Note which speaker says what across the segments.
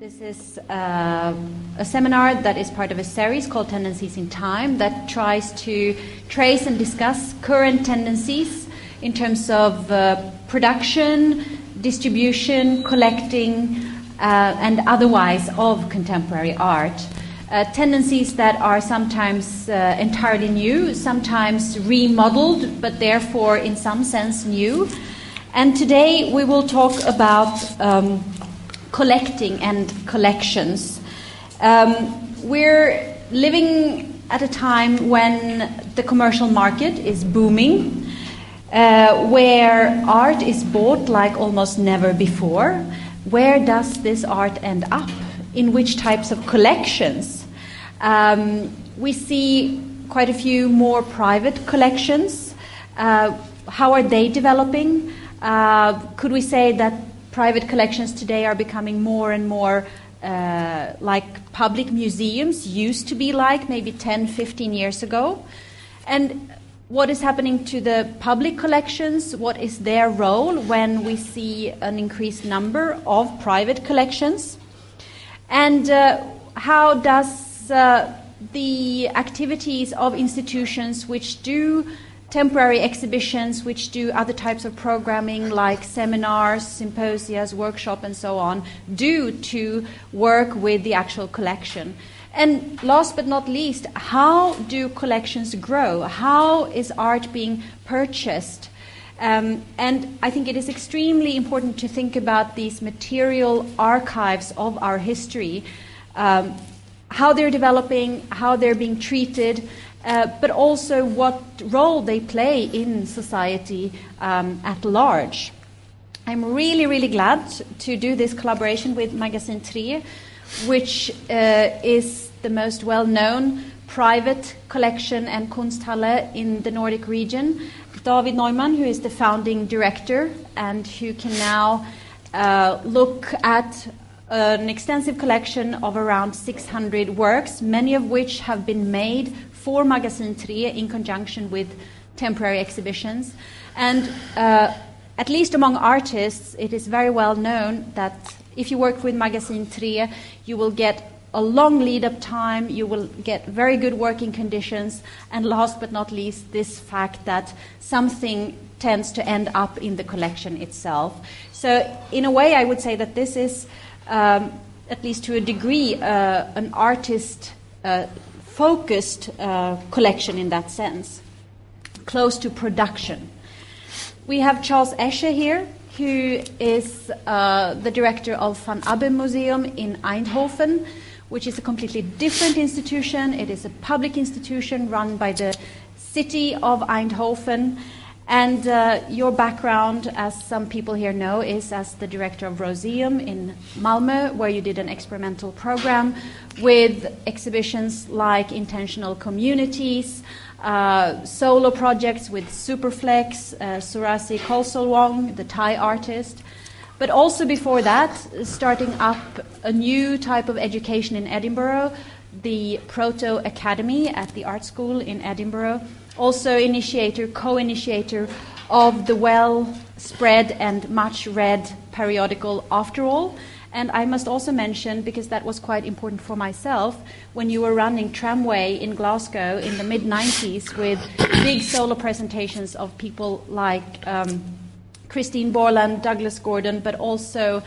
Speaker 1: This is uh, a seminar that is part of a series called Tendencies in Time that tries to trace and discuss current tendencies in terms of uh, production, distribution, collecting, uh, and otherwise of contemporary art. Uh, tendencies that are sometimes uh, entirely new, sometimes remodeled, but therefore in some sense new. And today we will talk about. Um, collecting and collections. Um, we're living at a time when the commercial market is booming, uh, where art is bought like almost never before. Where does this art end up? In which types of collections? Um, we see quite a few more private collections. Uh, how are they developing? Uh, could we say that private collections today are becoming more and more uh, like public museums used to be like maybe 10, 15 years ago. And what is happening to the public collections? What is their role when we see an increased number of private collections? And uh, how does uh, the activities of institutions which do temporary exhibitions which do other types of programming like seminars, symposias, workshops, and so on, do to work with the actual collection. And last but not least, how do collections grow? How is art being purchased? Um, and I think it is extremely important to think about these material archives of our history, um, how they're developing, how they're being treated, uh, but also what role they play in society um, at large. I'm really, really glad to do this collaboration with Magasin 3, which uh, is the most well known private collection and Kunsthalle in the Nordic region. David Neuman, who is the founding director and who can now uh, look at an extensive collection of around 600 works, many of which have been made for Magasin 3 in conjunction with temporary exhibitions. And uh, at least among artists, it is very well known that if you work with Magasin 3, you will get a long lead up time, you will get very good working conditions, and last but not least, this fact that something tends to end up in the collection itself. So, in a way, I would say that this is, um, at least to a degree, uh, an artist uh, focused uh, collection in that sense, close to production. We have Charles Esche here, who is uh, the director of Van Abbe Museum in Eindhoven, which is a completely different institution. It is a public institution run by the city of Eindhoven. And uh, your background, as some people here know, is as the director of Rooseum in Malmö, where you did an experimental program with exhibitions like intentional communities, uh, solo projects with Superflex, uh, Surasi Kusolwong, the Thai artist. But also before that, starting up a new type of education in Edinburgh, the Proto Academy at the art school in Edinburgh also initiator, co-initiator of the well spread and much read periodical Afterall. And I must also mention, because that was quite important for myself, when you were running Tramway in Glasgow in the mid 90s with big solo presentations of people like um, Christine Borland, Douglas Gordon, but also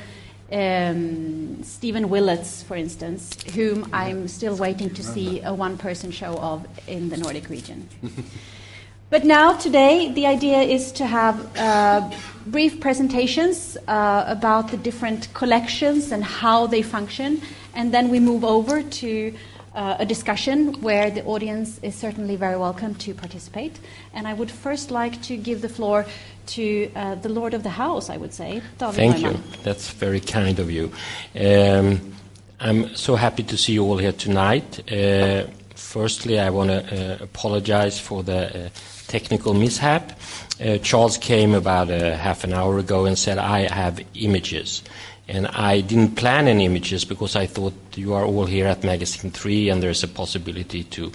Speaker 1: um, Stephen Willats, for instance, whom I'm still waiting to see a one person show of in the Nordic region. but now, today, the idea is to have uh, brief presentations uh, about the different collections and how they function, and then we move over to uh, a discussion where the audience is certainly very welcome to participate. And I would first like to give the floor to uh, the Lord of the House, I would say.
Speaker 2: David Thank Neuman. you. That's very kind of you. Um, I'm so happy to see you all here tonight. Uh, firstly, I want to uh, apologize for the uh, technical mishap. Uh, Charles came about half an hour ago and said, I have images. And I didn't plan any images because I thought you are all here at Magasin 3 and there's a possibility to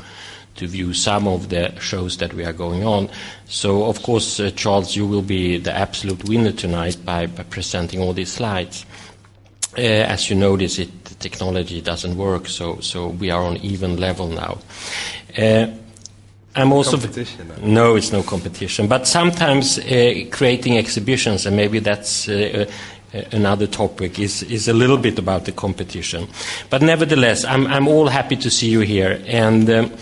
Speaker 2: to view some of the shows that we are going on. So, of course, uh, Charles, you will be the absolute winner tonight by, by presenting all these slides. uh, as you notice, it, the technology doesn't work, so, so we are on even level now. Uh, I'm also
Speaker 3: competition.
Speaker 2: no, it's no competition. But sometimes uh, creating exhibitions, and maybe that's uh, uh, another topic, is is a little bit about the competition. But nevertheless, I'm I'm all happy to see you here, and um,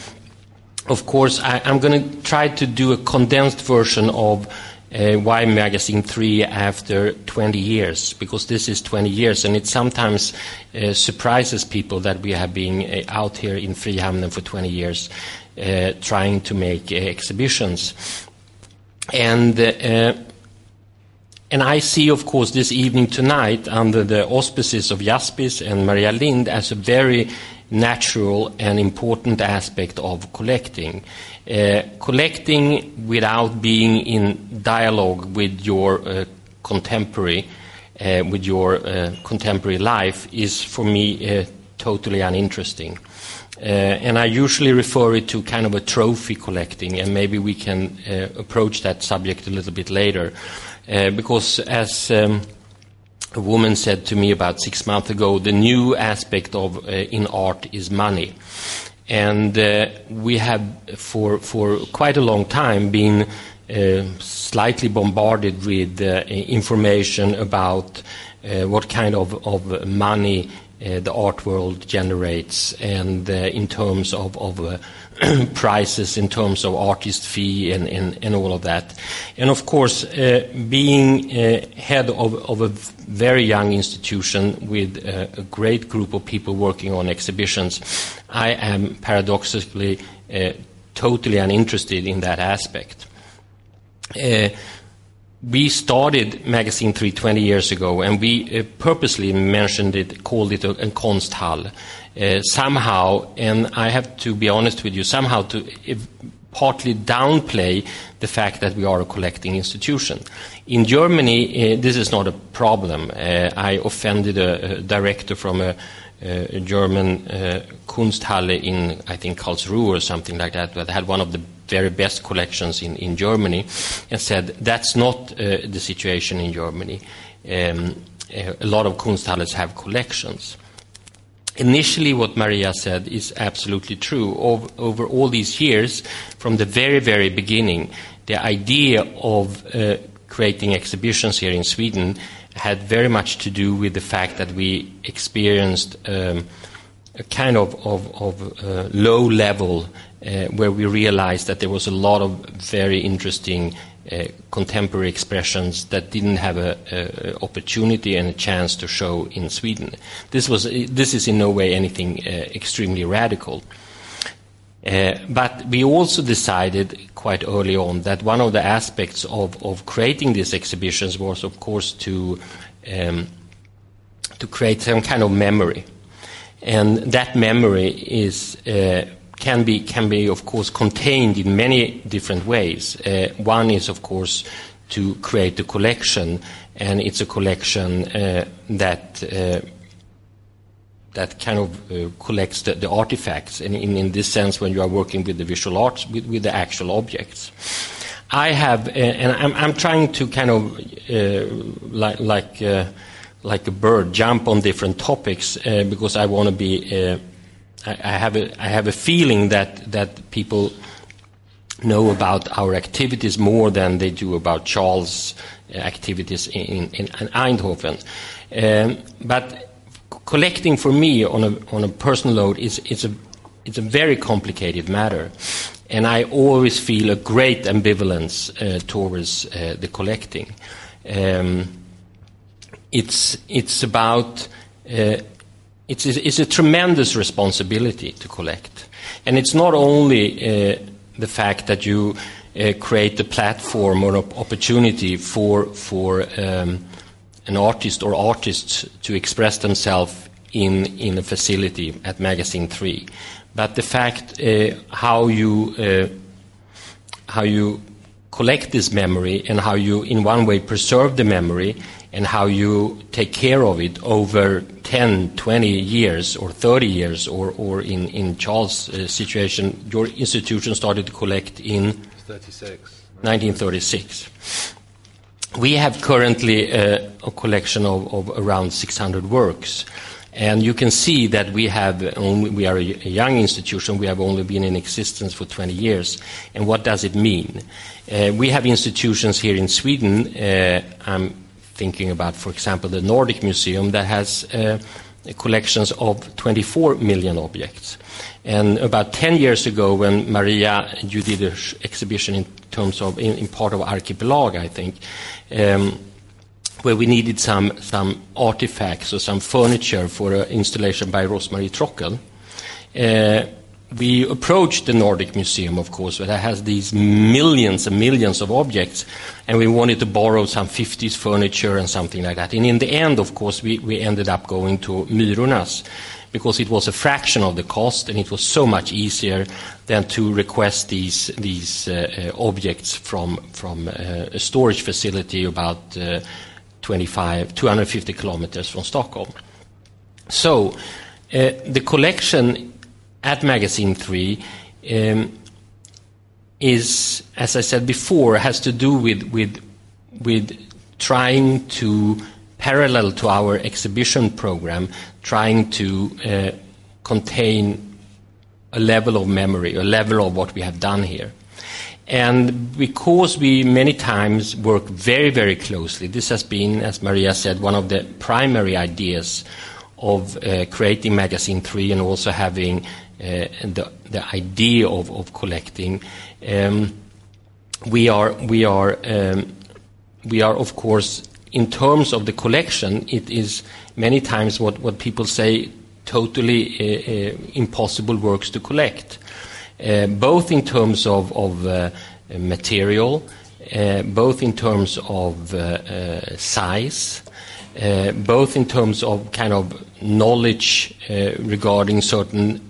Speaker 2: of course I, I'm going to try to do a condensed version of. Uh, why Magasin 3 after 20 years? Because this is 20 years, and it sometimes uh, surprises people that we have been uh, out here in Frihamnen for 20 years uh, trying to make uh, exhibitions. And uh, and I see, of course, this evening tonight, under the auspices of Iaspis and Maria Lind, as a very natural and important aspect of collecting. Uh, collecting without being in dialogue with your uh, contemporary, uh, with your contemporary life, is for me totally uninteresting. Uh, and I usually refer it to kind of a trophy collecting, and maybe we can uh, approach that subject a little bit later. Uh, because as um, a woman said to me about six months ago, the new aspect of uh, in art is money. And uh, we have, for, for quite a long time, been uh, slightly bombarded with information about what kind of, of money uh, the art world generates, and uh, in terms of, of uh, prices, in terms of artist fee, and, and, and, all of that. And of course, uh, being uh, head of, of, a very young institution with a great group of people working on exhibitions, I am paradoxically totally uninterested in that aspect we started Magasin 3 20 years ago, and we uh, purposely mentioned it, called it a, a Konsthall. Uh, somehow, and I have to be honest with you, somehow to uh, partly downplay the fact that we are a collecting institution. In Germany, uh, this is not a problem. Uh, I offended a, a, director from a, a German uh, Kunsthalle in, I think, Karlsruhe or something like that, that had one of the very best collections in, in Germany, and said that's not uh, the situation in Germany. Um, uh, a lot of Kunsthalles have collections. Initially, what Maria said is absolutely true. Over, over all these years, from the very, very beginning, the idea of uh, creating exhibitions here in Sweden had very much to do with the fact that we experienced um, a kind of, of, of uh, low level uh, where we realized that there was a lot of very interesting uh, contemporary expressions that didn't have an opportunity and a chance to show in Sweden. This, was, this is in no way anything uh, extremely radical. Uh, but we also decided quite early on that one of the aspects of, of creating these exhibitions was, of course, to, um, to create some kind of memory. And that memory is uh, can be, can be, of course, contained in many different ways. Uh, one is, of course, to create a collection, and it's a collection uh, that uh, that kind of uh, collects the, the artifacts. And in, in, this sense, when you are working with the visual arts, with, with the actual objects. I have, uh, and I'm, I'm, trying to kind of uh, like like like a bird jump on different topics because I want to be I, have a, I have a feeling that, that people know about our activities more than they do about Charles' activities in, in, in Eindhoven. Um, but collecting for me on a, on a personal note is, is a, it's a very complicated matter. And I always feel a great ambivalence uh, towards uh, the collecting. Um, it's, it's about uh, it's, it's a tremendous responsibility to collect. And it's not only uh, the fact that you uh, create a platform or an opportunity for, for um, an artist or artists to express themselves in, in a facility at Magasin 3, but the fact uh, how, you, uh, how you collect this memory and how you, in one way, preserve the memory and how you take care of it over 10, 20 years or 30 years, or, or in, in Charles' uh, situation, your institution started to collect in
Speaker 3: 36.
Speaker 2: 1936. we have currently uh, a collection of, of, around 600 works. And you can see that we have only, we are a, young institution. We have only been in existence for 20 years. And what does it mean? Uh, we have institutions here in Sweden. Uh, I'm thinking about, for example, the Nordic Museum that has uh, collections of 24 million objects. And about 10 years ago, when Maria, you did an exhibition in terms of, in, in part of Archipelag, I think, um, where we needed some, some artifacts or some furniture for an installation by Rosemarie Trockel. Uh, we approached the Nordic Museum, of course, that has these millions and millions of objects, and we wanted to borrow some 50s furniture and something like that. And in the end, of course, we, we ended up going to Myrornas because it was a fraction of the cost and it was so much easier than to request these, these uh, uh, objects from, from uh, a storage facility about uh, 25, 250 kilometers from Stockholm. So uh, the collection at Magasin 3 um, is, as I said before, has to do with, with, with trying to parallel to our exhibition program, trying to uh, contain a level of memory, a level of what we have done here. And because we many times work very, very closely, this has been, as Maria said, one of the primary ideas of uh, creating Magasin 3 and also having the, the idea of, of collecting. Um, we are, we are, um, we are, of course, in terms of the collection, it is many times what, what people say totally uh, uh, impossible works to collect, uh, both in terms of, of uh, material, uh, both in terms of uh, size, both in terms of kind of knowledge regarding certain uh,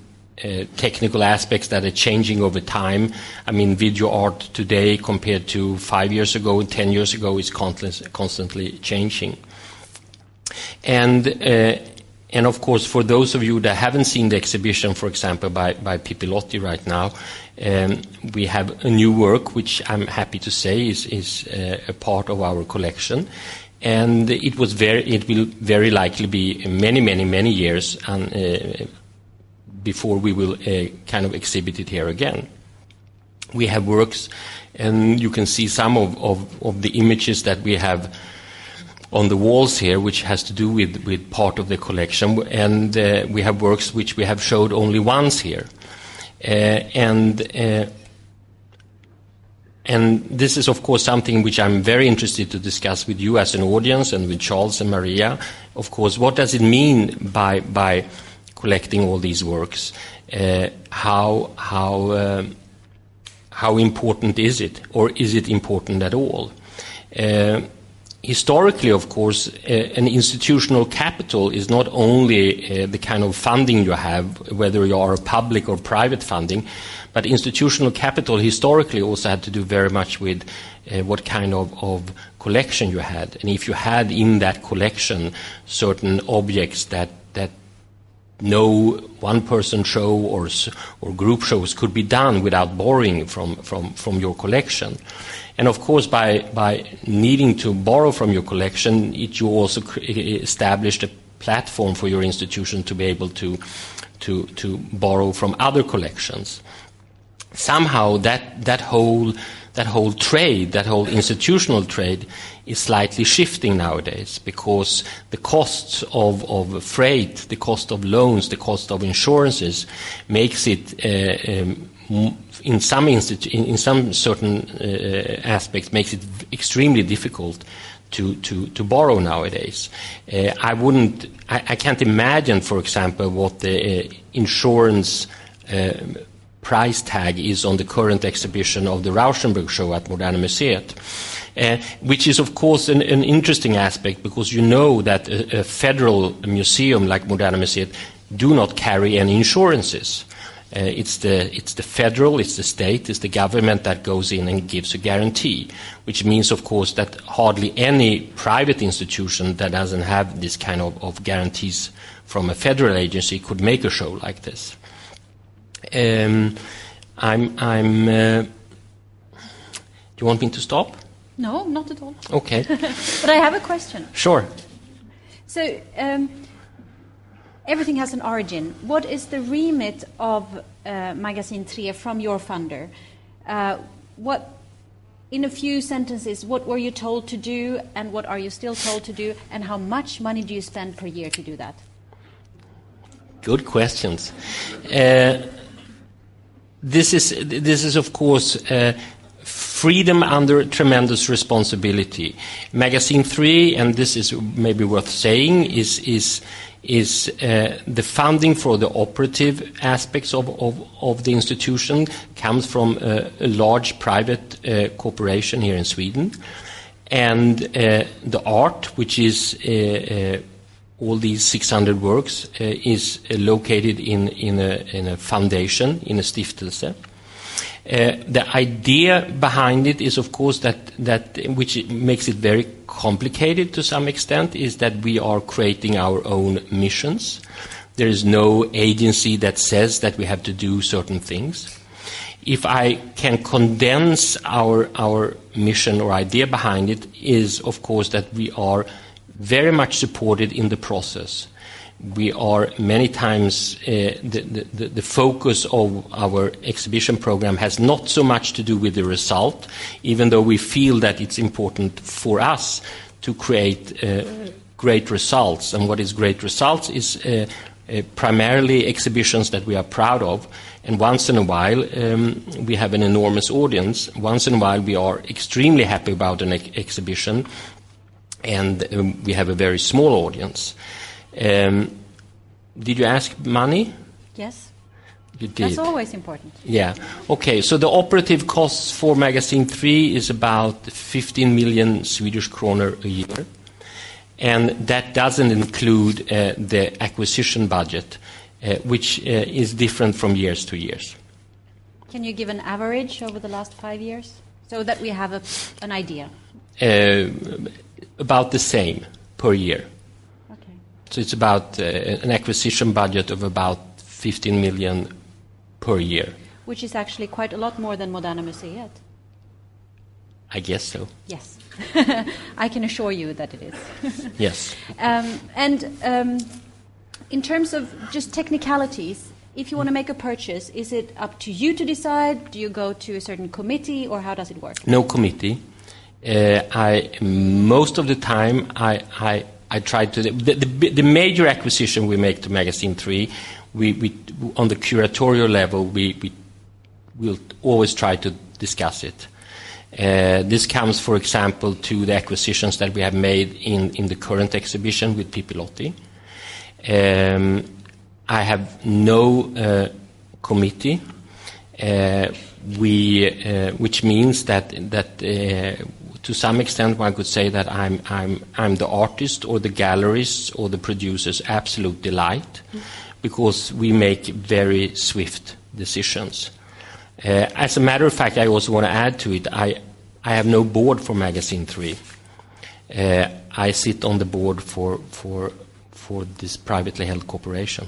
Speaker 2: technical aspects that are changing over time. I mean, video art today compared to five years ago and 10 years ago is constantly changing. And, uh, and of course, for those of you that haven't seen the exhibition, for example, by, Pipilotti right now, um, we have a new work, which I'm happy to say is, uh, a part of our collection. And it was very, it will very likely be many, many, many years uh, before we will uh, kind of exhibit it here again. We have works, and you can see some of, of, of the images that we have on the walls here, which has to do with, with part of the collection. And uh, we have works which we have showed only once here. Uh, and uh, and this is, of course, something which I'm very interested to discuss with you as an audience and with Charles and Maria. Of course, what does it mean by, by collecting all these works, uh, how, how, uh, how important is it, or is it important at all? Uh, historically, of course, uh, an institutional capital is not only uh, the kind of funding you have, whether you are public or private funding, but institutional capital historically also had to do very much with uh, what kind of, of collection you had. And if you had in that collection certain objects that no one person show or, or group shows could be done without borrowing from, from, from your collection. And of course, by, by needing to borrow from your collection, it, you also established a platform for your institution to be able to, to, to borrow from other collections. Somehow, that, that, whole, that whole trade, that whole institutional trade, is slightly shifting nowadays because the costs of, of freight, the cost of loans, the cost of insurances makes it uh, um, in some institu- in, in, some certain uh, aspects makes it extremely difficult to, to, to borrow nowadays. Uh, I wouldn't, I, I, can't imagine, for example, what the uh, insurance uh, price tag is on the current exhibition of the Rauschenberg show at Moderna Museet. Uh, which is, of course, an, an, interesting aspect because you know that a, a federal museum like Moderna Museet do not carry any insurances. Uh, it's, the, it's the federal, it's the state, it's the government that goes in and gives a guarantee, which means, of course, that hardly any private institution that doesn't have this kind of, of guarantees from a federal agency could make a show like this. Um, I'm, I'm, uh, do you want me to stop?
Speaker 1: No, not at all.
Speaker 2: Okay,
Speaker 1: But I have a question.
Speaker 2: sure.
Speaker 1: So, um, everything has an origin. What is the remit of uh, Magasin 3 from your funder? Uh, what, in a few sentences, what were you told to do, and what are you still told to do, and how much money do you spend per year to do that?
Speaker 2: Good questions. Uh, this is this is of course uh, freedom under tremendous responsibility. Magazine three, and this is maybe worth saying, is is is uh, the funding for the operative aspects of, of, of the institution comes from uh, a large private uh, corporation here in Sweden, and uh, the art, which is all these 600 works uh, is uh, located in, in, a, in a foundation, in a stiftelse. Uh, the idea behind it is, of course, that, that which makes it very complicated to some extent, is that we are creating our own missions. There is no agency that says that we have to do certain things. If I can condense our, our mission or idea behind it, is, of course, that we are very much supported in the process. We are many times, uh, the, the, the focus of our exhibition program has not so much to do with the result, even though we feel that it's important for us to create uh, great results. And what is great results is uh, uh, primarily exhibitions that we are proud of. And once in a while, um, we have an enormous audience. Once in a while, we are extremely happy about an ex- exhibition and um, we have a very small audience. Um, did you ask money?
Speaker 1: Yes?
Speaker 2: You did.
Speaker 1: That's always important.
Speaker 2: Yeah. Okay. So the operative costs for Magasin 3 is about 15 million Swedish kroner a year. And that doesn't include uh, the acquisition budget, uh, which uh, is different from years to years.
Speaker 1: Can you give an average over the last five years so that we have a, an idea?
Speaker 2: About the same per year.
Speaker 1: Okay.
Speaker 2: So it's about uh, an acquisition budget of about 15 million per year.
Speaker 1: Which is actually quite a lot more than Moderna Museet.
Speaker 2: I guess so.
Speaker 1: Yes. I can assure you that it is.
Speaker 2: Yes.
Speaker 1: um, and um, in terms of just technicalities, if you want to make a purchase, is it up to you to decide? Do you go to a certain committee, or how does it work?
Speaker 2: No committee. Uh, I most of the time I I, I try to the, the, the major acquisition we make to Magasin Three, we, we on the curatorial level we we will always try to discuss it. Uh, this comes, for example, to the acquisitions that we have made in, in the current exhibition with Pipilotti. Um, I have no uh, committee. Uh, we, uh, which means that that uh, to some extent one could say that I'm I'm I'm the artist or the gallerist or the producer's absolute delight, because we make very swift decisions. Uh, as a matter of fact, I also want to add to it. I I have no board for Magasin Three. Uh, I sit on the board for for for this privately held corporation.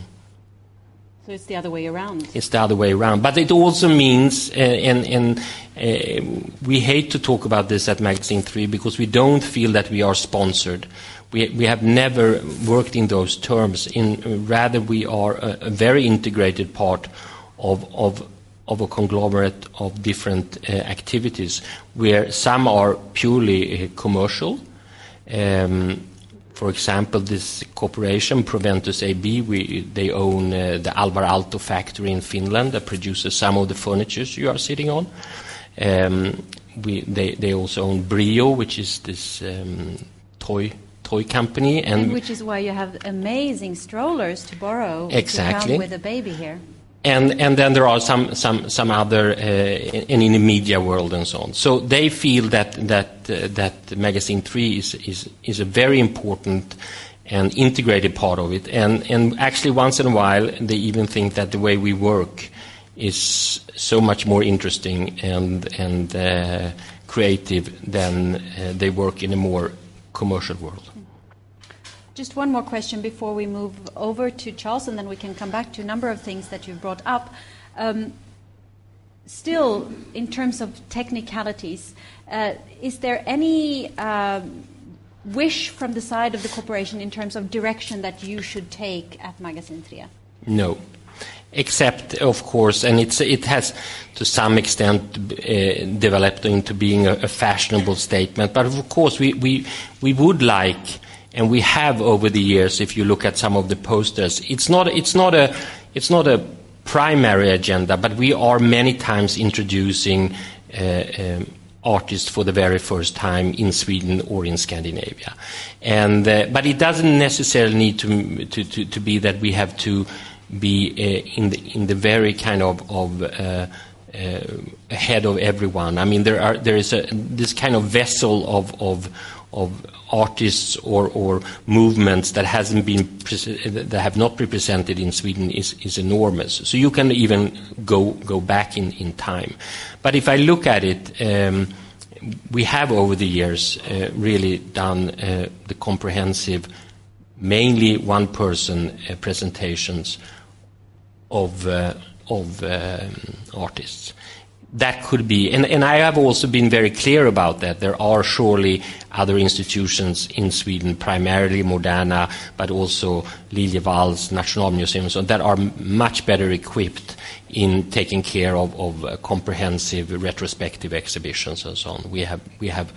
Speaker 1: So it's the other way around.
Speaker 2: It's the other way around. But it also means, uh, and, and uh, we hate to talk about this at Magasin 3 because we don't feel that we are sponsored. We, we have never worked in those terms. In, rather, we are a, a very integrated part of, of, of a conglomerate of different uh, activities where some are purely uh, commercial. Um, for example, this corporation, Proventus AB, we, they own uh, the Alvar Aalto factory in Finland that produces some of the furniture you are sitting on. Um, we, they, they also own Brio, which is this um, toy toy company, and,
Speaker 1: And which is why you have amazing strollers to borrow if
Speaker 2: Exactly.
Speaker 1: you come with a baby here.
Speaker 2: And and then there are some some some other uh, in, in the media world and so on. So they feel that that uh, that Magasin three is is is a very important and integrated part of it. And and actually, once in a while, they even think that the way we work is so much more interesting and and uh, creative than uh, they work in a more commercial world.
Speaker 1: Just one more question before we move over to Charles, and then we can come back to a number of things that you've brought up. Um, still, in terms of technicalities, uh, is there any um, wish from the side of the corporation in terms of direction that you should take at Magasin 3?
Speaker 2: No. Except, of course, and it has to some extent uh, developed into being a, a, fashionable statement. But of course, we, we, we would like, and we have over the years, if you look at some of the posters, it's not, it's not, a, it's not a primary agenda, but we are many times introducing uh, um, artists for the very first time in Sweden or in Scandinavia. And, uh, but it doesn't necessarily need to, to, to, to, be that we have to be uh, in, the, in the very kind of, of uh, uh ahead of everyone. I mean, there, are, there is a, this kind of vessel of, of, of artists or, or movements that hasn't been that have not been presented in Sweden is, is enormous. So you can even go go back in, in time. But if I look at it, um, we have over the years uh, really done uh, the comprehensive, mainly one person uh, presentations of uh, of um, artists that could be, and, and, I have also been very clear about that. There are surely other institutions in Sweden, primarily Moderna, but also Liljevalchs, Nationalmuseum, so that are much better equipped in taking care of, of uh, comprehensive retrospective exhibitions and so on. We have, we, have,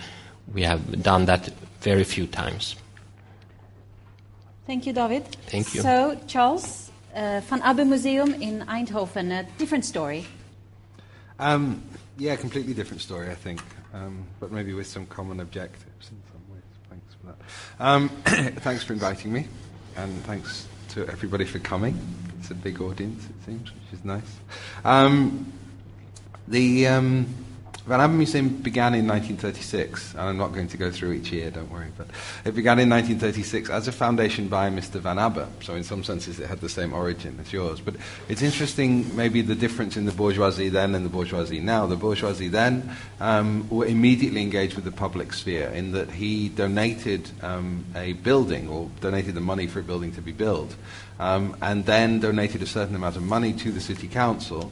Speaker 2: we have done that very few times.
Speaker 1: Thank you, David.
Speaker 2: Thank you.
Speaker 1: So, Charles, uh, Van Abbe Museum in Eindhoven, a different story.
Speaker 3: Um, yeah, completely different story, I think, um, but maybe with some common objectives in some ways. Thanks for that. Um, thanks for inviting me, and thanks to everybody for coming. It's a big audience, it seems, which is nice. Um, the um, Van Museum began in 1936, and I'm not going to go through each year, don't worry, but it began in 1936 as a foundation by Mr. Van Abbe, so in some senses it had the same origin as yours. But it's interesting, maybe the difference in the bourgeoisie then and the bourgeoisie now. The bourgeoisie then um, were immediately engaged with the public sphere in that he donated um, a building, or donated the money for a building to be built, um, and then donated a certain amount of money to the city council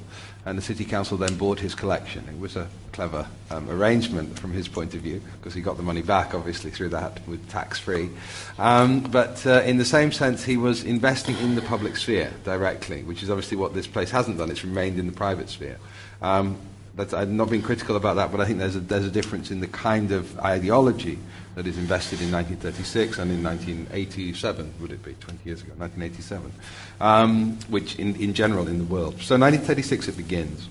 Speaker 3: and the city council then bought his collection. It was a clever um, arrangement from his point of view, because he got the money back, obviously, through that with tax free. Um, but uh, in the same sense, he was investing in the public sphere directly, which is obviously what this place hasn't done. It's remained in the private sphere. Um, but I've not been critical about that, but I think there's a, there's a difference in the kind of ideology that is invested in 1936 and in 1987, would it be, 20 years ago, 1987, um, which in, in general in the world. So 1936 it begins.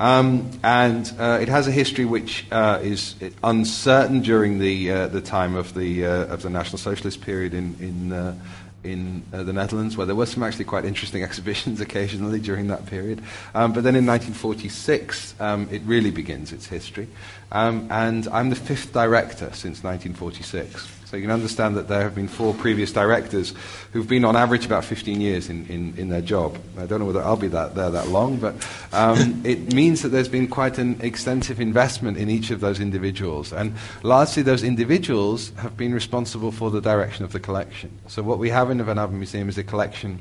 Speaker 3: Um, and uh, it has a history which uh, is uncertain during the, uh, the time of the, uh, of the National Socialist period in, in uh, in uh, the Netherlands, where there were some actually quite interesting exhibitions occasionally during that period. Um, but then in 1946, um, it really begins its history. Um, and I'm the fifth director since 1946. So you can understand that there have been four previous directors who've been on average about 15 years in, in, in their job. I don't know whether I'll be that, there that long, but um, it means that there's been quite an extensive investment in each of those individuals. And largely those individuals have been responsible for the direction of the collection. So what we have in the Van Abbe Museum is a collection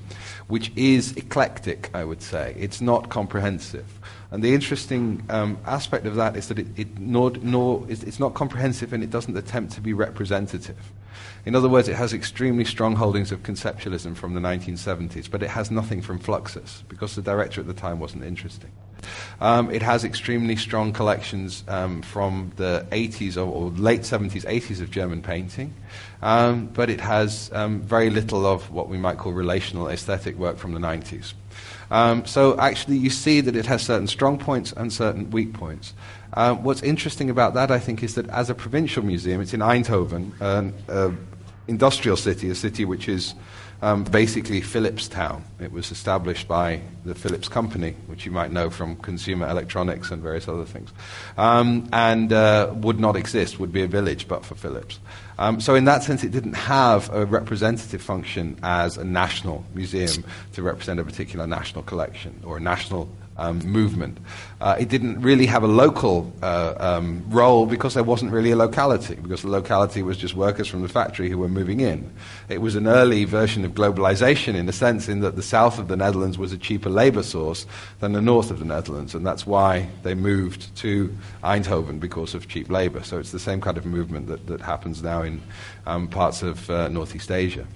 Speaker 3: which is eclectic, I would say. It's not comprehensive. And the interesting um, aspect of that is that it, it nor, nor, it's, not comprehensive and it doesn't attempt to be representative. In other words, it has extremely strong holdings of conceptualism from the 1970s, but it has nothing from Fluxus because the director at the time wasn't interesting. Um, it has extremely strong collections um, from the 80s or, or, late 70s, 80s of German painting, um, but it has um, very little of what we might call relational aesthetic work from the 90s. Um, so actually, you see that it has certain strong points and certain weak points. Um, what's interesting about that, I think, is that as a provincial museum, it's in Eindhoven, an uh, industrial city, a city which is um, basically Philips Town. It was established by the Philips Company, which you might know from consumer electronics and various other things, um, and uh, would not exist, would be a village but for Philips. Um, so, in that sense, it didn't have a representative function as a national museum to represent a particular national collection or a national um, movement. Uh, it didn't really have a local uh, um, role because there wasn't really a locality, because the locality was just workers from the factory who were moving in. It was an early version of globalization in a sense, in that the south of the Netherlands was a cheaper labor source than the north of the Netherlands, and that's why they moved to Eindhoven because of cheap labor. So it's the same kind of movement that, that happens now in um, parts of uh, Northeast Asia.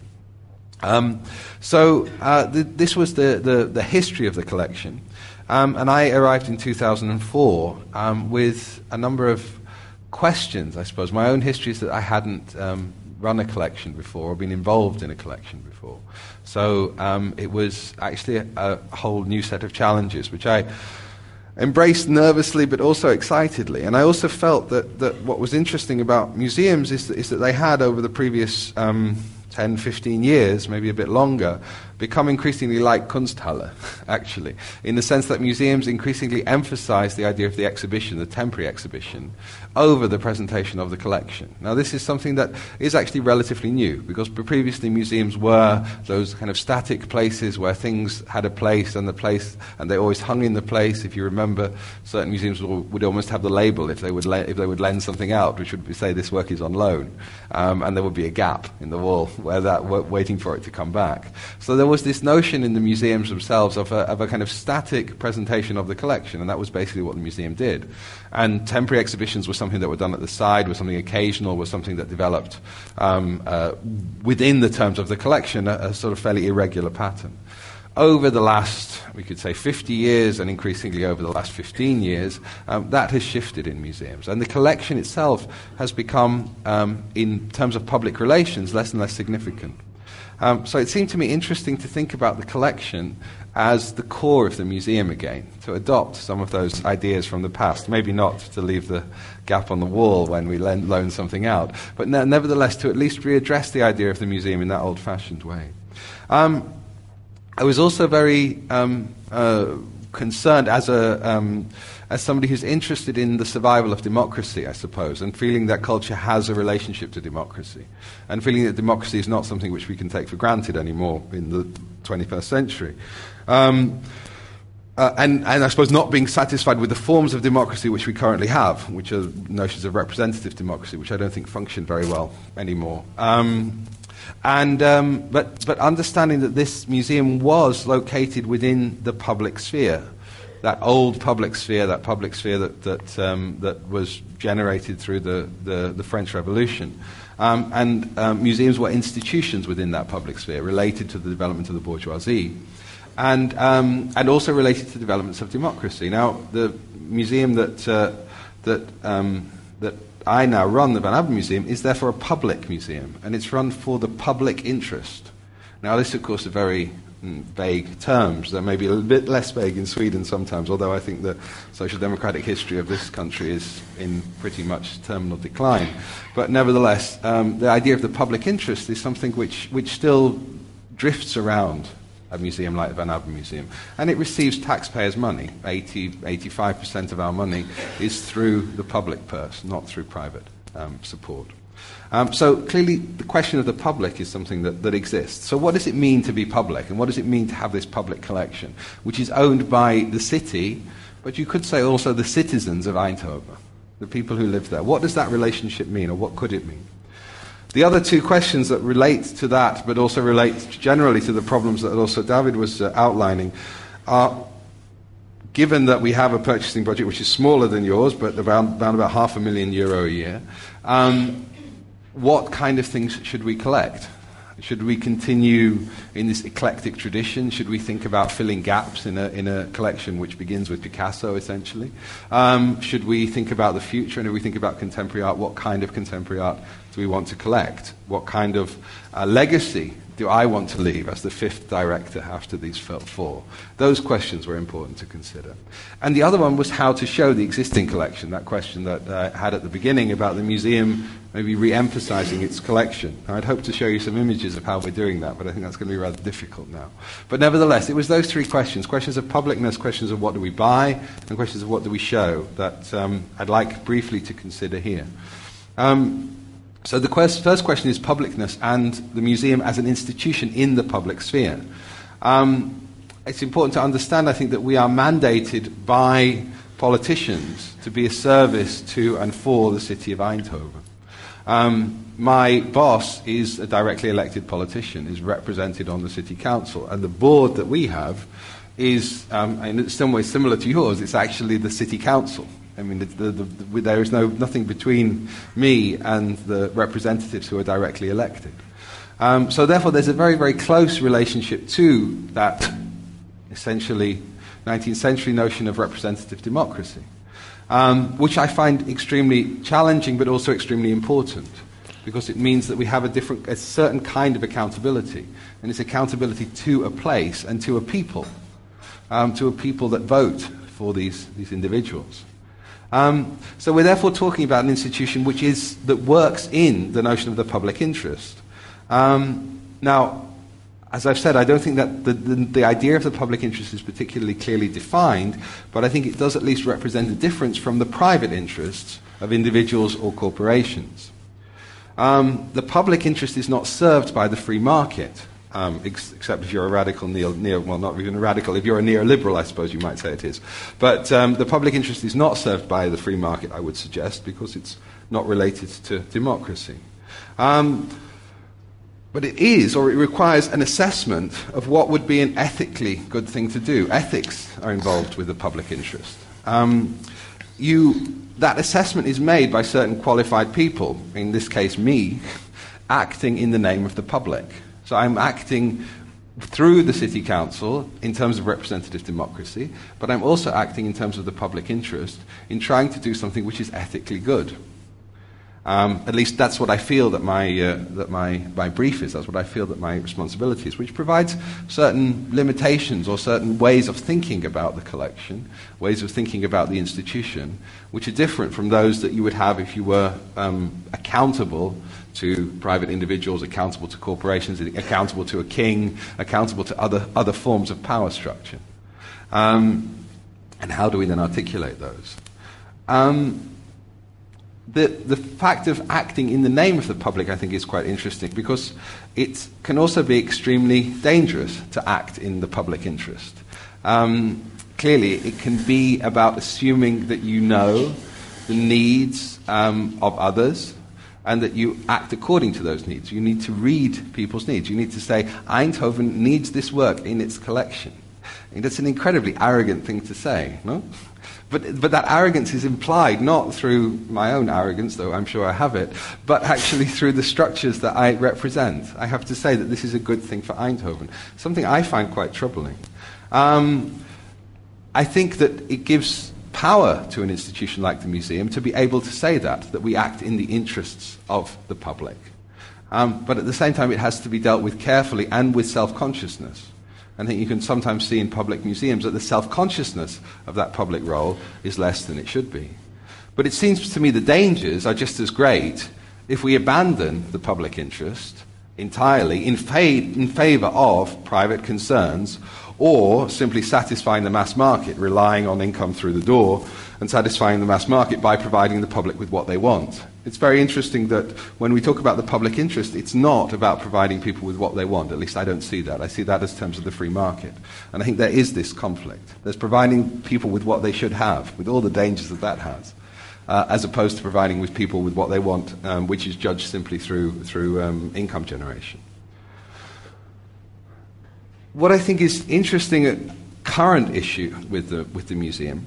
Speaker 3: Um, so uh, th- this was the, the, the, history of the collection. Um, and I arrived in 2004 um, with a number of questions, I suppose. My own history is that I hadn't um, run a collection before or been involved in a collection before. So um, it was actually a, a, whole new set of challenges, which I embraced nervously but also excitedly. And I also felt that, that what was interesting about museums is that, is that they had, over the previous um, 10, 15 years, maybe a bit longer, become increasingly like Kunsthalle, actually, in the sense that museums increasingly emphasize the idea of the exhibition, the temporary exhibition, over the presentation of the collection. Now, this is something that is actually relatively new, because previously museums were those kind of static places where things had a place and the place, and they always hung in the place. If you remember, certain museums would almost have the label if they would, le- if they would lend something out, which would say this work is on loan, um, and there would be a gap in the wall where that, waiting for it to come back. So there was this notion in the museums themselves of a, of a kind of static presentation of the collection, and that was basically what the museum did. And temporary exhibitions were something that were done at the side, were something occasional, was something that developed um, uh, within the terms of the collection, a, a sort of fairly irregular pattern over the last, we could say, 50 years, and increasingly over the last 15 years, um, that has shifted in museums. And the collection itself has become, um, in terms of public relations, less and less significant. Um, so it seemed to me interesting to think about the collection as the core of the museum again, to adopt some of those ideas from the past. Maybe not to leave the gap on the wall when we loan something out, but ne- nevertheless to at least readdress the idea of the museum in that old fashioned way. Um, I was also very um, uh, concerned as a um, as somebody who's interested in the survival of democracy, I suppose, and feeling that culture has a relationship to democracy, and feeling that democracy is not something which we can take for granted anymore in the 21st century. Um, uh, and, and I suppose not being satisfied with the forms of democracy which we currently have, which are notions of representative democracy, which I don't think function very well anymore. Um, and, um, but, but understanding that this museum was located within the public sphere that old public sphere, that public sphere that, that, um, that was generated through the, the, the French Revolution. Um, and um, museums were institutions within that public sphere related to the development of the bourgeoisie and, um, and also related to developments of democracy. Now, the museum that, uh, that, um, that I now run, the Van Abbe Museum, is therefore a public museum, and it's run for the public interest. Now, this, of course, is a very vague terms. They may be a little bit less vague in Sweden sometimes, although I think the social democratic history of this country is in pretty much terminal decline. But nevertheless, um, the idea of the public interest is something which, which still drifts around a museum like the Van Abbe Museum. And it receives taxpayers' money. 80, 85% of our money is through the public purse, not through private um, support. Um, so clearly, the question of the public is something that, that exists. So, what does it mean to be public, and what does it mean to have this public collection, which is owned by the city, but you could say also the citizens of Eindhoven, the people who live there? What does that relationship mean, or what could it mean? The other two questions that relate to that, but also relate generally to the problems that also David was uh, outlining, are given that we have a purchasing budget which is smaller than yours, but around, around about half a million euro a year, um, what kind of things should we collect? Should we continue in this eclectic tradition? Should we think about filling gaps in a, in a collection which begins with Picasso, essentially? Um, should we think about the future? And if we think about contemporary art, what kind of contemporary art do we want to collect? What kind of uh, legacy do I want to leave as the fifth director after these four? Those questions were important to consider. And the other one was how to show the existing collection, that question that I had at the beginning about the museum maybe re emphasizing its collection. I'd hope to show you some images of how we're doing that, but I think that's going to be rather difficult now. But nevertheless, it was those three questions questions of publicness, questions of what do we buy, and questions of what do we show that um, I'd like briefly to consider here. Um, so the quest, first question is publicness and the museum as an institution in the public sphere. Um, it's important to understand, I think, that we are mandated by politicians to be a service to and for the city of Eindhoven. Um, my boss is a directly elected politician, is represented on the city council, and the board that we have is, um, in some ways, similar to yours. It's actually the city council. I mean, the, the, the, there is no, nothing between me and the representatives who are directly elected. Um, so, therefore, there's a very, very close relationship to that essentially 19th century notion of representative democracy, um, which I find extremely challenging but also extremely important because it means that we have a, different, a certain kind of accountability, and it's accountability to a place and to a people, um, to a people that vote for these, these individuals. Um, so we're therefore talking about an institution which is, that works in the notion of the public interest. Um, now, as I've said, I don't think that the, the, the, idea of the public interest is particularly clearly defined, but I think it does at least represent a difference from the private interests of individuals or corporations. Um, the public interest is not served by the free market, um, ex- except if you're a radical neo, neo, well, not even a radical, if you're a neoliberal, I suppose you might say it is. But um, the public interest is not served by the free market, I would suggest, because it's not related to democracy. Um, but it is, or it requires, an assessment of what would be an ethically good thing to do. Ethics are involved with the public interest. Um, you, that assessment is made by certain qualified people, in this case, me, acting in the name of the public. So I'm acting through the city council in terms of representative democracy, but I'm also acting in terms of the public interest in trying to do something which is ethically good. Um, at least that's what I feel that my, uh, that my, my brief is. That's what I feel that my responsibility is, which provides certain limitations or certain ways of thinking about the collection, ways of thinking about the institution, which are different from those that you would have if you were um, accountable to private individuals, accountable to corporations, accountable to a king, accountable to other, other forms of power structure. Um, and how do we then articulate those? Um, the, the fact of acting in the name of the public, I think, is quite interesting because it can also be extremely dangerous to act in the public interest. Um, clearly, it can be about assuming that you know the needs um, of others and that you act according to those needs. You need to read people's needs. You need to say, Eindhoven needs this work in its collection. And that's an incredibly arrogant thing to say, no? But, but that arrogance is implied not through my own arrogance, though I'm sure I have it, but actually through the structures that I represent. I have to say that this is a good thing for Eindhoven, something I find quite troubling. Um, I think that it gives power to an institution like the museum to be able to say that, that we act in the interests of the public. Um, but at the same time, it has to be dealt with carefully and with self consciousness. I think you can sometimes see in public museums that the self consciousness of that public role is less than it should be. But it seems to me the dangers are just as great if we abandon the public interest entirely in, fa- in favor of private concerns or simply satisfying the mass market, relying on income through the door and satisfying the mass market by providing the public with what they want. It's very interesting that when we talk about the public interest, it's not about providing people with what they want. At least I don't see that. I see that as terms of the free market. And I think there is this conflict. There's providing people with what they should have, with all the dangers that that has, uh, as opposed to providing with people with what they want, um, which is judged simply through, through um, income generation. What I think is interesting, a current issue with the, with the museum,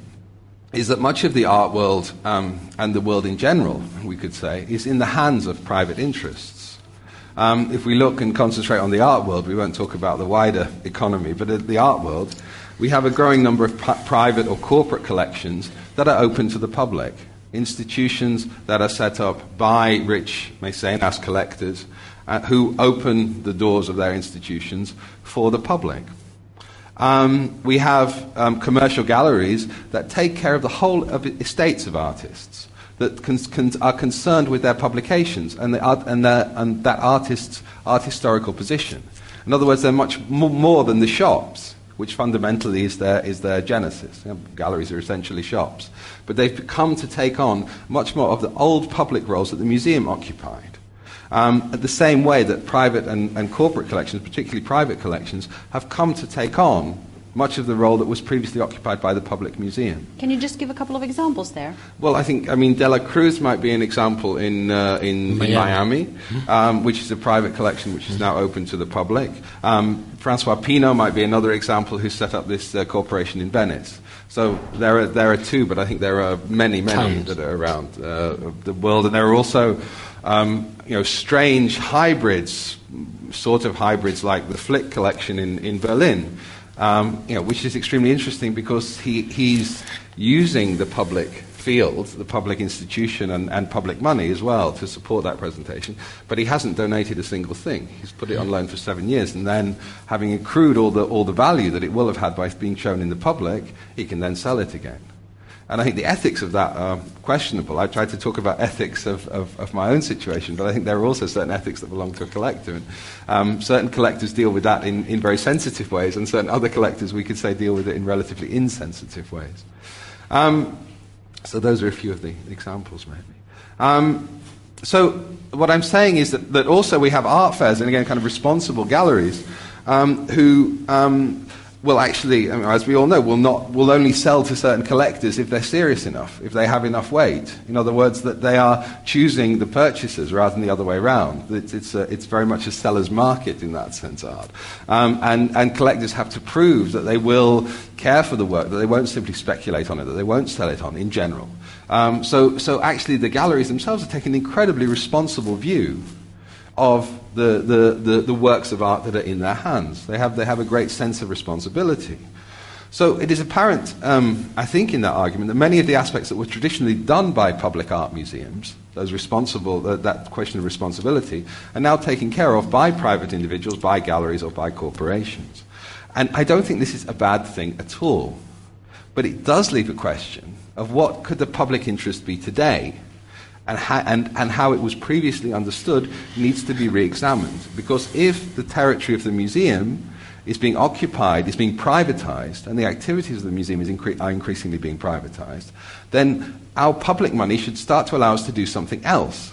Speaker 3: is that much of the art world um, and the world in general, we could say, is in the hands of private interests. Um, if we look and concentrate on the art world, we won't talk about the wider economy, but at the art world, we have a growing number of private or corporate collections that are open to the public. Institutions that are set up by rich Maecenas collectors uh, who open the doors of their institutions for the public. Um, we have um, commercial galleries that take care of the whole of estates of artists that con- con- are concerned with their publications and, the art- and, their, and that artist's art historical position. In other words, they're much more than the shops, which fundamentally is their, is their genesis. You know, galleries are essentially shops. But they've come to take on much more of the old public roles that the museum occupied. Um, the same way that private and, and corporate collections, particularly private collections, have come to take on much of the role that was previously occupied by the public museum.
Speaker 1: Can you just give a couple of examples there?
Speaker 3: Well, I think, I mean, De La Cruz might be an example in, uh, in, in Miami, um, which is a private collection which is now open to the public. Um, Francois Pinault might be another example who set up this uh, corporation in Venice. So there are, there are two, but I think there are many, many Tons. that are around uh, the world. And there are also um, you know, strange hybrids, sort of hybrids like the Flick collection in, in Berlin, um, you know, which is extremely interesting because he, he's using the public field, the public institution, and, and public money as well to support that presentation. But he hasn't donated a single thing. He's put it on loan for seven years, and then, having accrued all the, all the value that it will have had by being shown in the public, he can then sell it again. And I think the ethics of that are questionable. I tried to talk about ethics of, of, of, my own situation, but I think there are also certain ethics that belong to a collector. And, um, certain collectors deal with that in, in very sensitive ways, and certain other collectors, we could say, deal with it in relatively insensitive ways. Um, so those are a few of the examples, maybe. Um, so what I'm saying is that, that also we have art fairs, and again, kind of responsible galleries, um, who um, will actually, as we all know, will, not, will only sell to certain collectors if they're serious enough, if they have enough weight. In other words, that they are choosing the purchasers rather than the other way around. It's, it's, a, it's very much a seller's market in that sense, art. Um, and, and collectors have to prove that they will care for the work, that they won't simply speculate on it, that they won't sell it on in general. Um, so, so actually, the galleries themselves are taking an incredibly responsible view of the, the, the, the, works of art that are in their hands. They have, they have a great sense of responsibility. So it is apparent, um, I think, in that argument that many of the aspects that were traditionally done by public art museums, those responsible, that question of responsibility, are now taken care of by private individuals, by galleries, or by corporations. And I don't think this is a bad thing at all. But it does leave a question of what could the public interest be today and, and, and how it was previously understood needs to be re examined. Because if the territory of the museum is being occupied, is being privatized, and the activities of the museum incre- are increasingly being privatized, then our public money should start to allow us to do something else.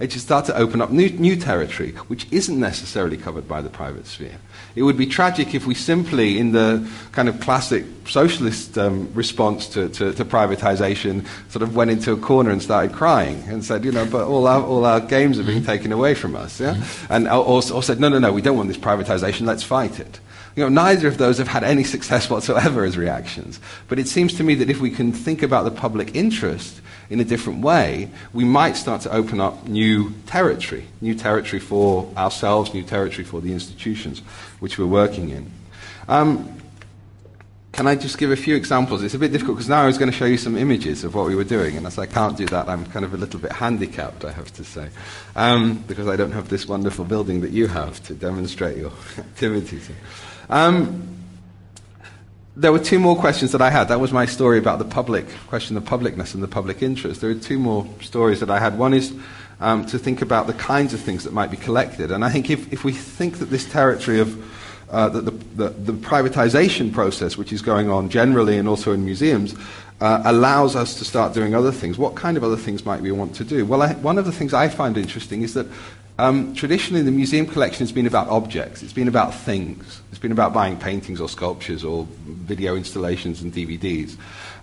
Speaker 3: It should start to open up new, new territory, which isn't necessarily covered by the private sphere. It would be tragic if we simply, in the kind of classic socialist um, response to, to, to, privatization, sort of went into a corner and started crying and said, you know, but all our, all our games are being mm-hmm. taken away from us. Yeah? Mm-hmm. And or, or said, no, no, no, we don't want this privatization, let's fight it. You know, neither of those have had any success whatsoever as reactions. But it seems to me that if we can think about the public interest in a different way, we might start to open up new territory, new territory for ourselves, new territory for the institutions which we're working in. Um, can I just give a few examples? It's a bit difficult because now I was going to show you some images of what we were doing, and as I can't do that, I'm kind of a little bit handicapped, I have to say, um, because I don't have this wonderful building that you have to demonstrate your activities. Um, there were two more questions that I had. That was my story about the public question of publicness and the public interest. There are two more stories that I had. One is um, to think about the kinds of things that might be collected. And I think if, if we think that this territory of uh, the, the, the, privatization process, which is going on generally and also in museums, uh, allows us to start doing other things. What kind of other things might we want to do? Well, I, one of the things I find interesting is that um, traditionally, the museum collection has been about objects. It's been about things. It's been about buying paintings or sculptures or video installations and DVDs.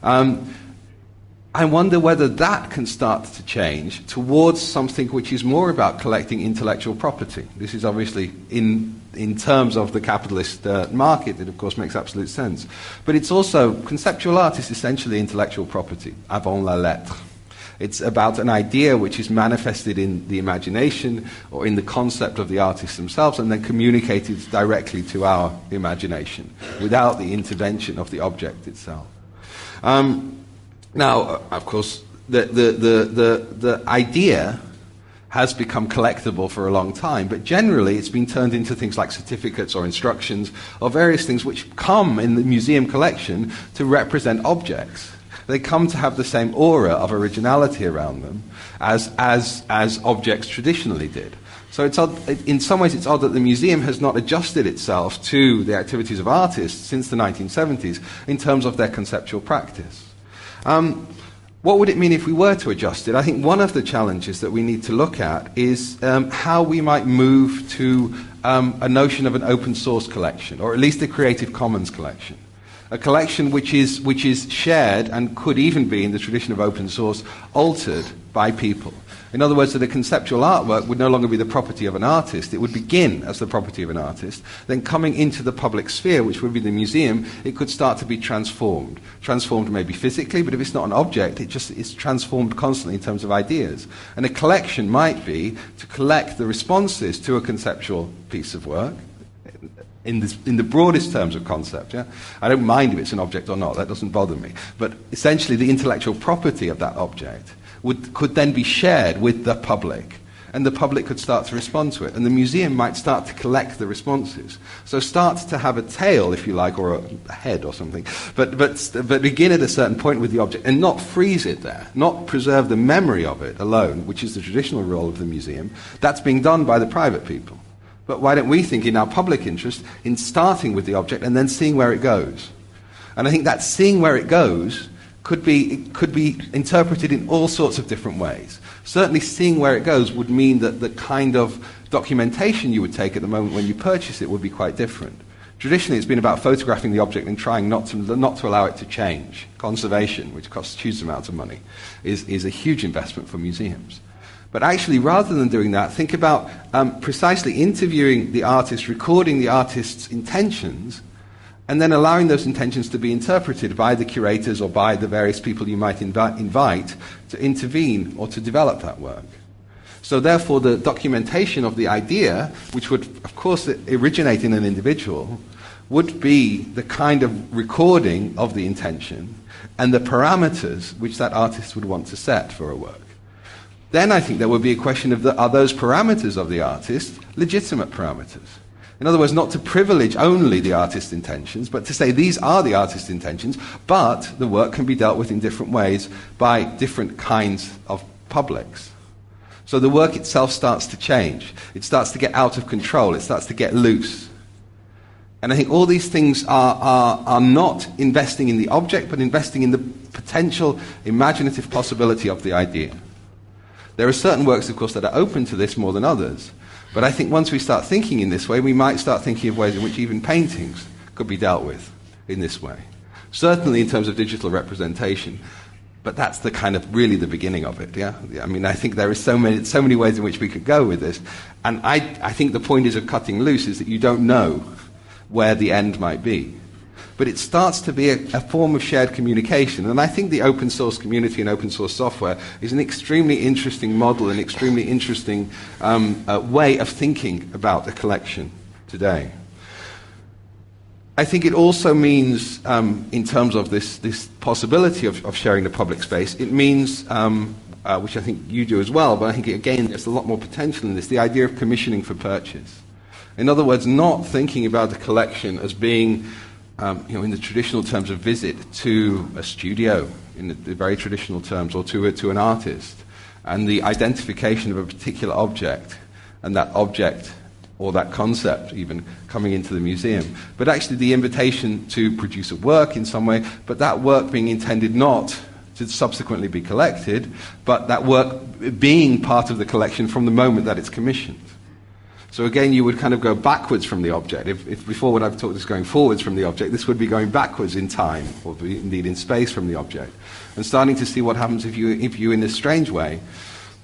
Speaker 3: Um, I wonder whether that can start to change towards something which is more about collecting intellectual property. This is obviously in, in terms of the capitalist uh, market, it of course makes absolute sense. But it's also, conceptual art is essentially intellectual property, avant la lettre. It's about an idea which is manifested in the imagination or in the concept of the artists themselves and then communicated directly to our imagination without the intervention of the object itself. Um, now, uh, of course, the, the, the, the, the idea has become collectible for a long time, but generally it's been turned into things like certificates or instructions or various things which come in the museum collection to represent objects they come to have the same aura of originality around them as, as, as objects traditionally did. So it's odd, in some ways, it's odd that the museum has not adjusted itself to the activities of artists since the 1970s in terms of their conceptual practice. Um, what would it mean if we were to adjust it? I think one of the challenges that we need to look at is um, how we might move to um, a notion of an open source collection, or at least a Creative Commons collection. A collection which is, which is shared and could even be, in the tradition of open source, altered by people. In other words, that a conceptual artwork would no longer be the property of an artist. It would begin as the property of an artist. Then, coming into the public sphere, which would be the museum, it could start to be transformed. Transformed maybe physically, but if it's not an object, it just is transformed constantly in terms of ideas. And a collection might be to collect the responses to a conceptual piece of work. In, this, in, the broadest terms of concept, yeah? I don't mind if it's an object or not, that doesn't bother me. But essentially, the intellectual property of that object would, could then be shared with the public. And the public could start to respond to it. And the museum might start to collect the responses. So start to have a tail, if you like, or a, head or something. But, but, but begin at a certain point with the object and not freeze it there. Not preserve the memory of it alone, which is the traditional role of the museum. That's being done by the private people. But why don't we think in our public interest in starting with the object and then seeing where it goes? And I think that seeing where it goes could be, could be interpreted in all sorts of different ways. Certainly, seeing where it goes would mean that the kind of documentation you would take at the moment when you purchase it would be quite different. Traditionally, it's been about photographing the object and trying not to, not to allow it to change. Conservation, which costs huge amounts of money, is, is a huge investment for museums. But actually, rather than doing that, think about um, precisely interviewing the artist, recording the artist's intentions, and then allowing those intentions to be interpreted by the curators or by the various people you might invi- invite to intervene or to develop that work. So, therefore, the documentation of the idea, which would, of course, originate in an individual, would be the kind of recording of the intention and the parameters which that artist would want to set for a work. Then I think there would be a question of the, are those parameters of the artist legitimate parameters? In other words, not to privilege only the artist's intentions, but to say these are the artist's intentions, but the work can be dealt with in different ways by different kinds of publics. So the work itself starts to change. It starts to get out of control. It starts to get loose. And I think all these things are, are, are not investing in the object, but investing in the potential imaginative possibility of the idea. There are certain works, of course, that are open to this more than others. But I think once we start thinking in this way, we might start thinking of ways in which even paintings could be dealt with in this way. Certainly in terms of digital representation, but that's the kind of really the beginning of it. Yeah, I mean, I think there are so many so many ways in which we could go with this, and I I think the point is of cutting loose is that you don't know where the end might be but it starts to be a, a, form of shared communication. And I think the open source community and open source software is an extremely interesting model, an extremely interesting um, uh, way of thinking about a collection today. I think it also means, um, in terms of this, this possibility of, of, sharing the public space, it means, um, uh, which I think you do as well, but I think, again, there's a lot more potential in this, the idea of commissioning for purchase. In other words, not thinking about the collection as being um, you know, in the traditional terms of visit to a studio, in the, the very traditional terms, or to, a, to an artist, and the identification of a particular object, and that object or that concept even coming into the museum, but actually the invitation to produce a work in some way, but that work being intended not to subsequently be collected, but that work being part of the collection from the moment that it's commissioned. So again, you would kind of go backwards from the object. If, if before what I've talked is going forwards from the object, this would be going backwards in time, or indeed in space from the object. And starting to see what happens if you, if you in this strange way,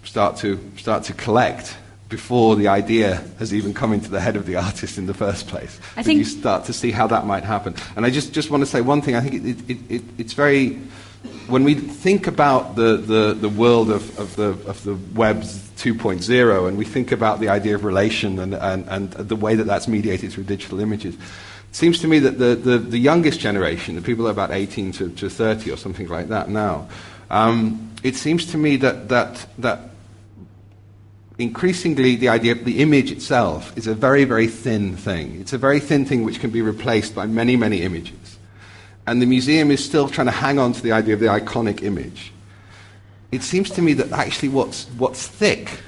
Speaker 3: start to, start to collect before the idea has even come into the head of the artist in the first place. I think you start to see how that might happen. And I just, just want to say one thing. I think it, it, it, it's very when we think about the, the, the world of, of, the, of the web's 2.0 and we think about the idea of relation and, and, and the way that that's mediated through digital images, it seems to me that the, the, the youngest generation, the people about 18 to, to 30 or something like that now, um, it seems to me that, that, that increasingly the idea of the image itself is a very, very thin thing. It's a very thin thing which can be replaced by many, many images. And the museum is still trying to hang on to the idea of the iconic image. It seems to me that actually what's, what's thick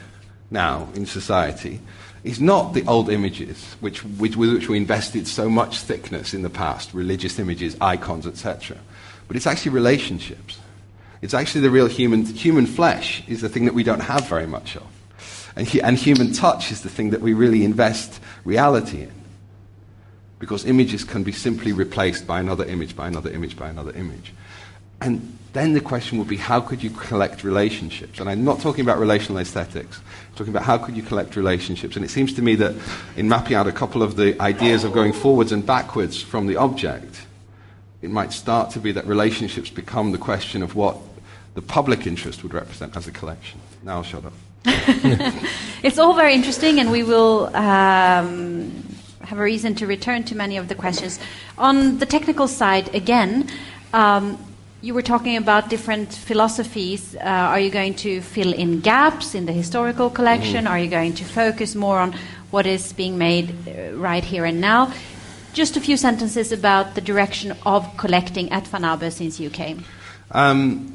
Speaker 3: now in society is not the old images which, which, with which we invested so much thickness in the past, religious images, icons, etc. But it's actually relationships. It's actually the real human, human flesh is the thing that we don't have very much of. And, and human touch is the thing that we really invest reality in. Because images can be simply replaced by another image, by another image, by another image. And then the question would be how could you collect relationships? And I'm not talking about relational aesthetics, I'm talking about how could you collect relationships. And it seems to me that in mapping out a couple of the ideas of going forwards and backwards from the object, it might start to be that relationships become the question of what the public interest would represent as a collection. Now I'll shut up.
Speaker 1: it's all very interesting, and we will um, have a reason to return to many of the questions. On the technical side, again, um, you were talking about different philosophies. Uh, are you going to fill in gaps in the historical collection? Mm-hmm. Are you going to focus more on what is being made uh, right here and now? Just a few sentences about the direction of collecting at Van Abbe since you came. Um,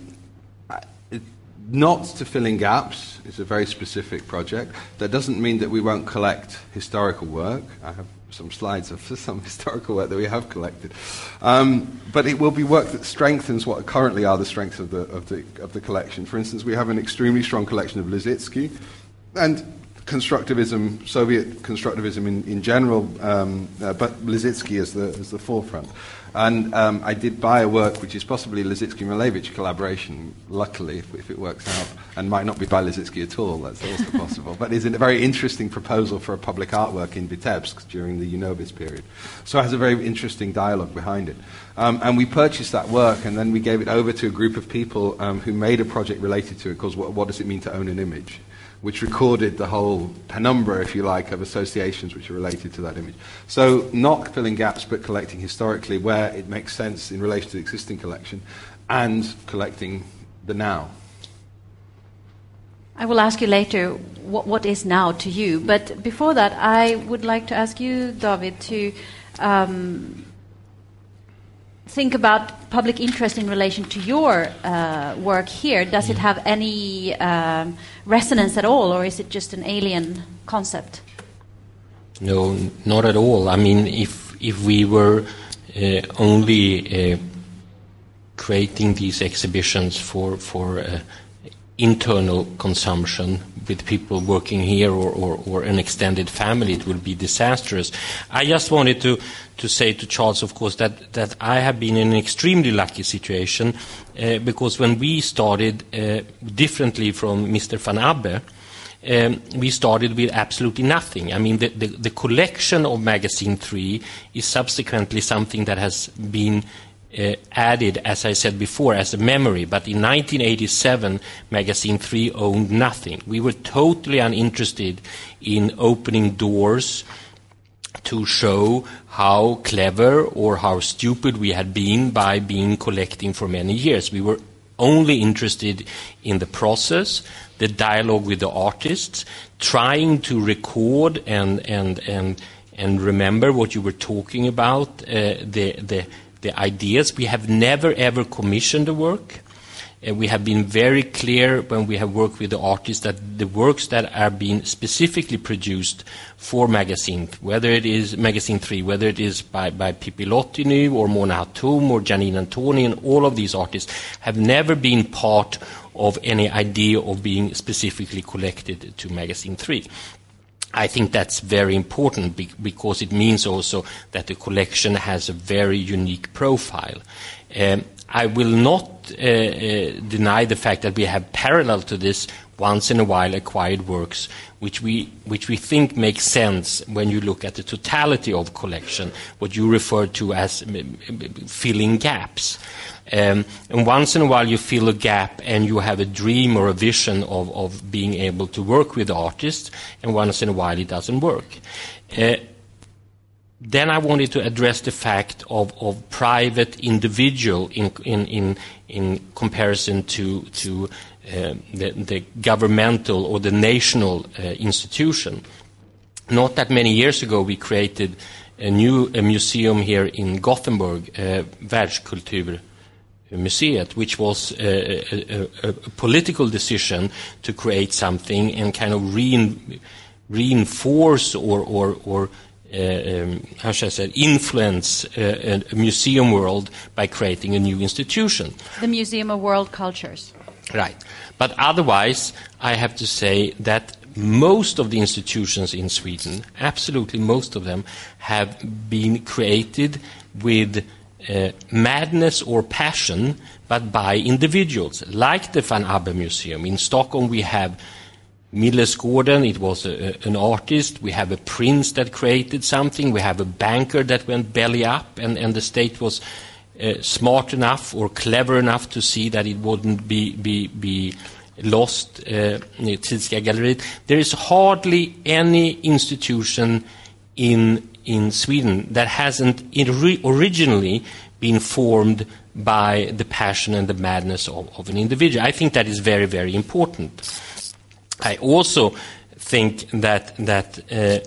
Speaker 3: not to fill in gaps is a very specific project. That doesn't mean that we won't collect historical work. I have some slides of some historical work that we have collected. Um, but it will be work that strengthens what currently are the strengths of the, of, the, of the collection. For instance, we have an extremely strong collection of Lissitzky and constructivism, Soviet constructivism in, in general, um, uh, but Lissitzky as the, as the forefront. And um, I did buy a work which is possibly Lissitzky Malevich collaboration, luckily, if, if, it works out, and might not be by Lissitzky at all, that's also possible. But it's a very interesting proposal for a public artwork in Vitebsk during the UNOVIS period. So it has a very interesting dialogue behind it. Um, and we purchased that work, and then we gave it over to a group of people um, who made a project related to it called what, what Does It Mean to Own an Image? Which recorded the whole penumbra, if you like, of associations which are related to that image. So, not filling gaps, but collecting historically where it makes sense in relation to the existing collection, and collecting the now.
Speaker 1: I will ask you later what, what is now to you, but before that, I would like to ask you, David, to um, think about public interest in relation to your uh, work here. Does it have any um, resonance at all, or is it just an alien concept?
Speaker 2: No, not at all. I mean, if if we were uh, only uh, creating these exhibitions for for uh, internal consumption with people working here or, or, or, an extended family, it would be disastrous. I just wanted to, to say to Charles, of course, that, that I have been in an extremely lucky situation uh, because when we started uh, differently from Mr. Van Abbe, um, we started with absolutely nothing. I mean, the, the, the collection of Magasin 3 is subsequently something that has been uh, added, as I said before, as a memory. But in 1987, Magasin 3 owned nothing. We were totally uninterested in opening doors to show how clever or how stupid we had been by being collecting for many years. We were only interested in the process, the dialogue with the artists, trying to record and and and and remember what you were talking about, uh, the the the ideas. We have never ever commissioned the work. And we have been very clear when we have worked with the artists that the works that are being specifically produced for Magasin, whether it is Magasin 3, whether it is by, by Pipilotti Rist or Mona Hatoum or Janine Antoni, and all of these artists have never been part of any idea of being specifically collected to Magasin 3. I think that's very important because it means also that the collection has a very unique profile. Um, I will not uh, uh, deny the fact that we have parallel to this once in a while acquired works which we, which we think makes sense when you look at the totality of collection, what you refer to as filling gaps. Um, and once in a while you fill a gap and you have a dream or a vision of, of being able to work with artists, and once in a while it doesn't work. Uh, then I wanted to address the fact of, of private individual in, in, in, in comparison to, to the, the, governmental or the national uh, institution. Not that many years ago, we created a new a museum here in Gothenburg, uh, Världskultur Museet, which was a, a, a, political decision to create something and kind of rein, reinforce or, or, or uh, um, how should I say, influence uh, a museum world by creating a new institution.
Speaker 1: The Museum of World Cultures.
Speaker 2: Right. But otherwise, I have to say that most of the institutions in Sweden, absolutely most of them, have been created with uh, madness or passion, but by individuals, like the Van Abbe Museum. In Stockholm, we have Millesgården, it was a, an artist. We have a prince that created something. We have a banker that went belly up, and, and the state was uh, smart enough or clever enough to see that it wouldn't be, be, be lost, uh, Galleriet. There is hardly any institution in, in Sweden that hasn't originally been formed by the passion and the madness of, of an individual. I think that is very, very important. I also think that that uh,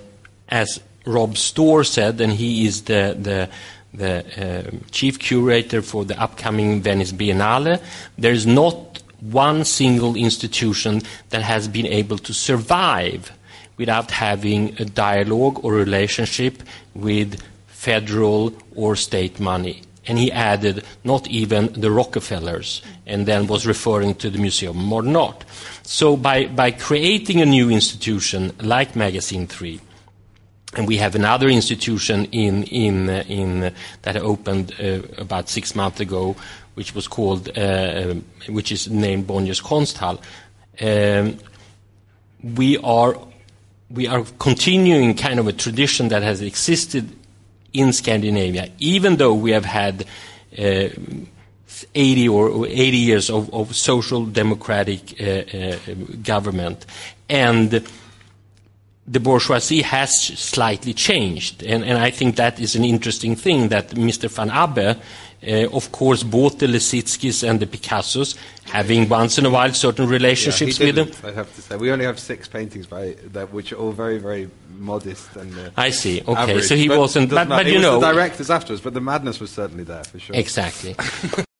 Speaker 2: as Rob Storr said, and he is the the, the uh, chief curator for the upcoming Venice Biennale, there is not one single institution that has been able to survive without having a dialogue or relationship with federal or state money. And he added, not even the Rockefellers, and then was referring to the Museum of Modern Art. So by, by creating a new institution like Magasin 3, and we have another institution in, in, uh, in, uh, that opened uh, about six months ago, which was called, uh, um, which is named Bonniers Konsthall. Um, we are we are continuing kind of a tradition that has existed in Scandinavia, even though we have had uh, 80 or 80 years of, of social democratic uh, government. And the bourgeoisie has slightly changed. And, and, I think that is an interesting thing that Mr. Van Abbe, uh, of course, both the Lissitzkys and the Picassos, having once in a while certain relationships
Speaker 3: yeah,
Speaker 2: with them.
Speaker 3: I have to say, we only have six paintings by that, which are all very, very modest and. Uh,
Speaker 2: I see. Okay,
Speaker 3: average.
Speaker 2: so he
Speaker 3: but
Speaker 2: wasn't. But, but you know,
Speaker 3: the directors afterwards, but the madness was certainly there for sure.
Speaker 2: Exactly.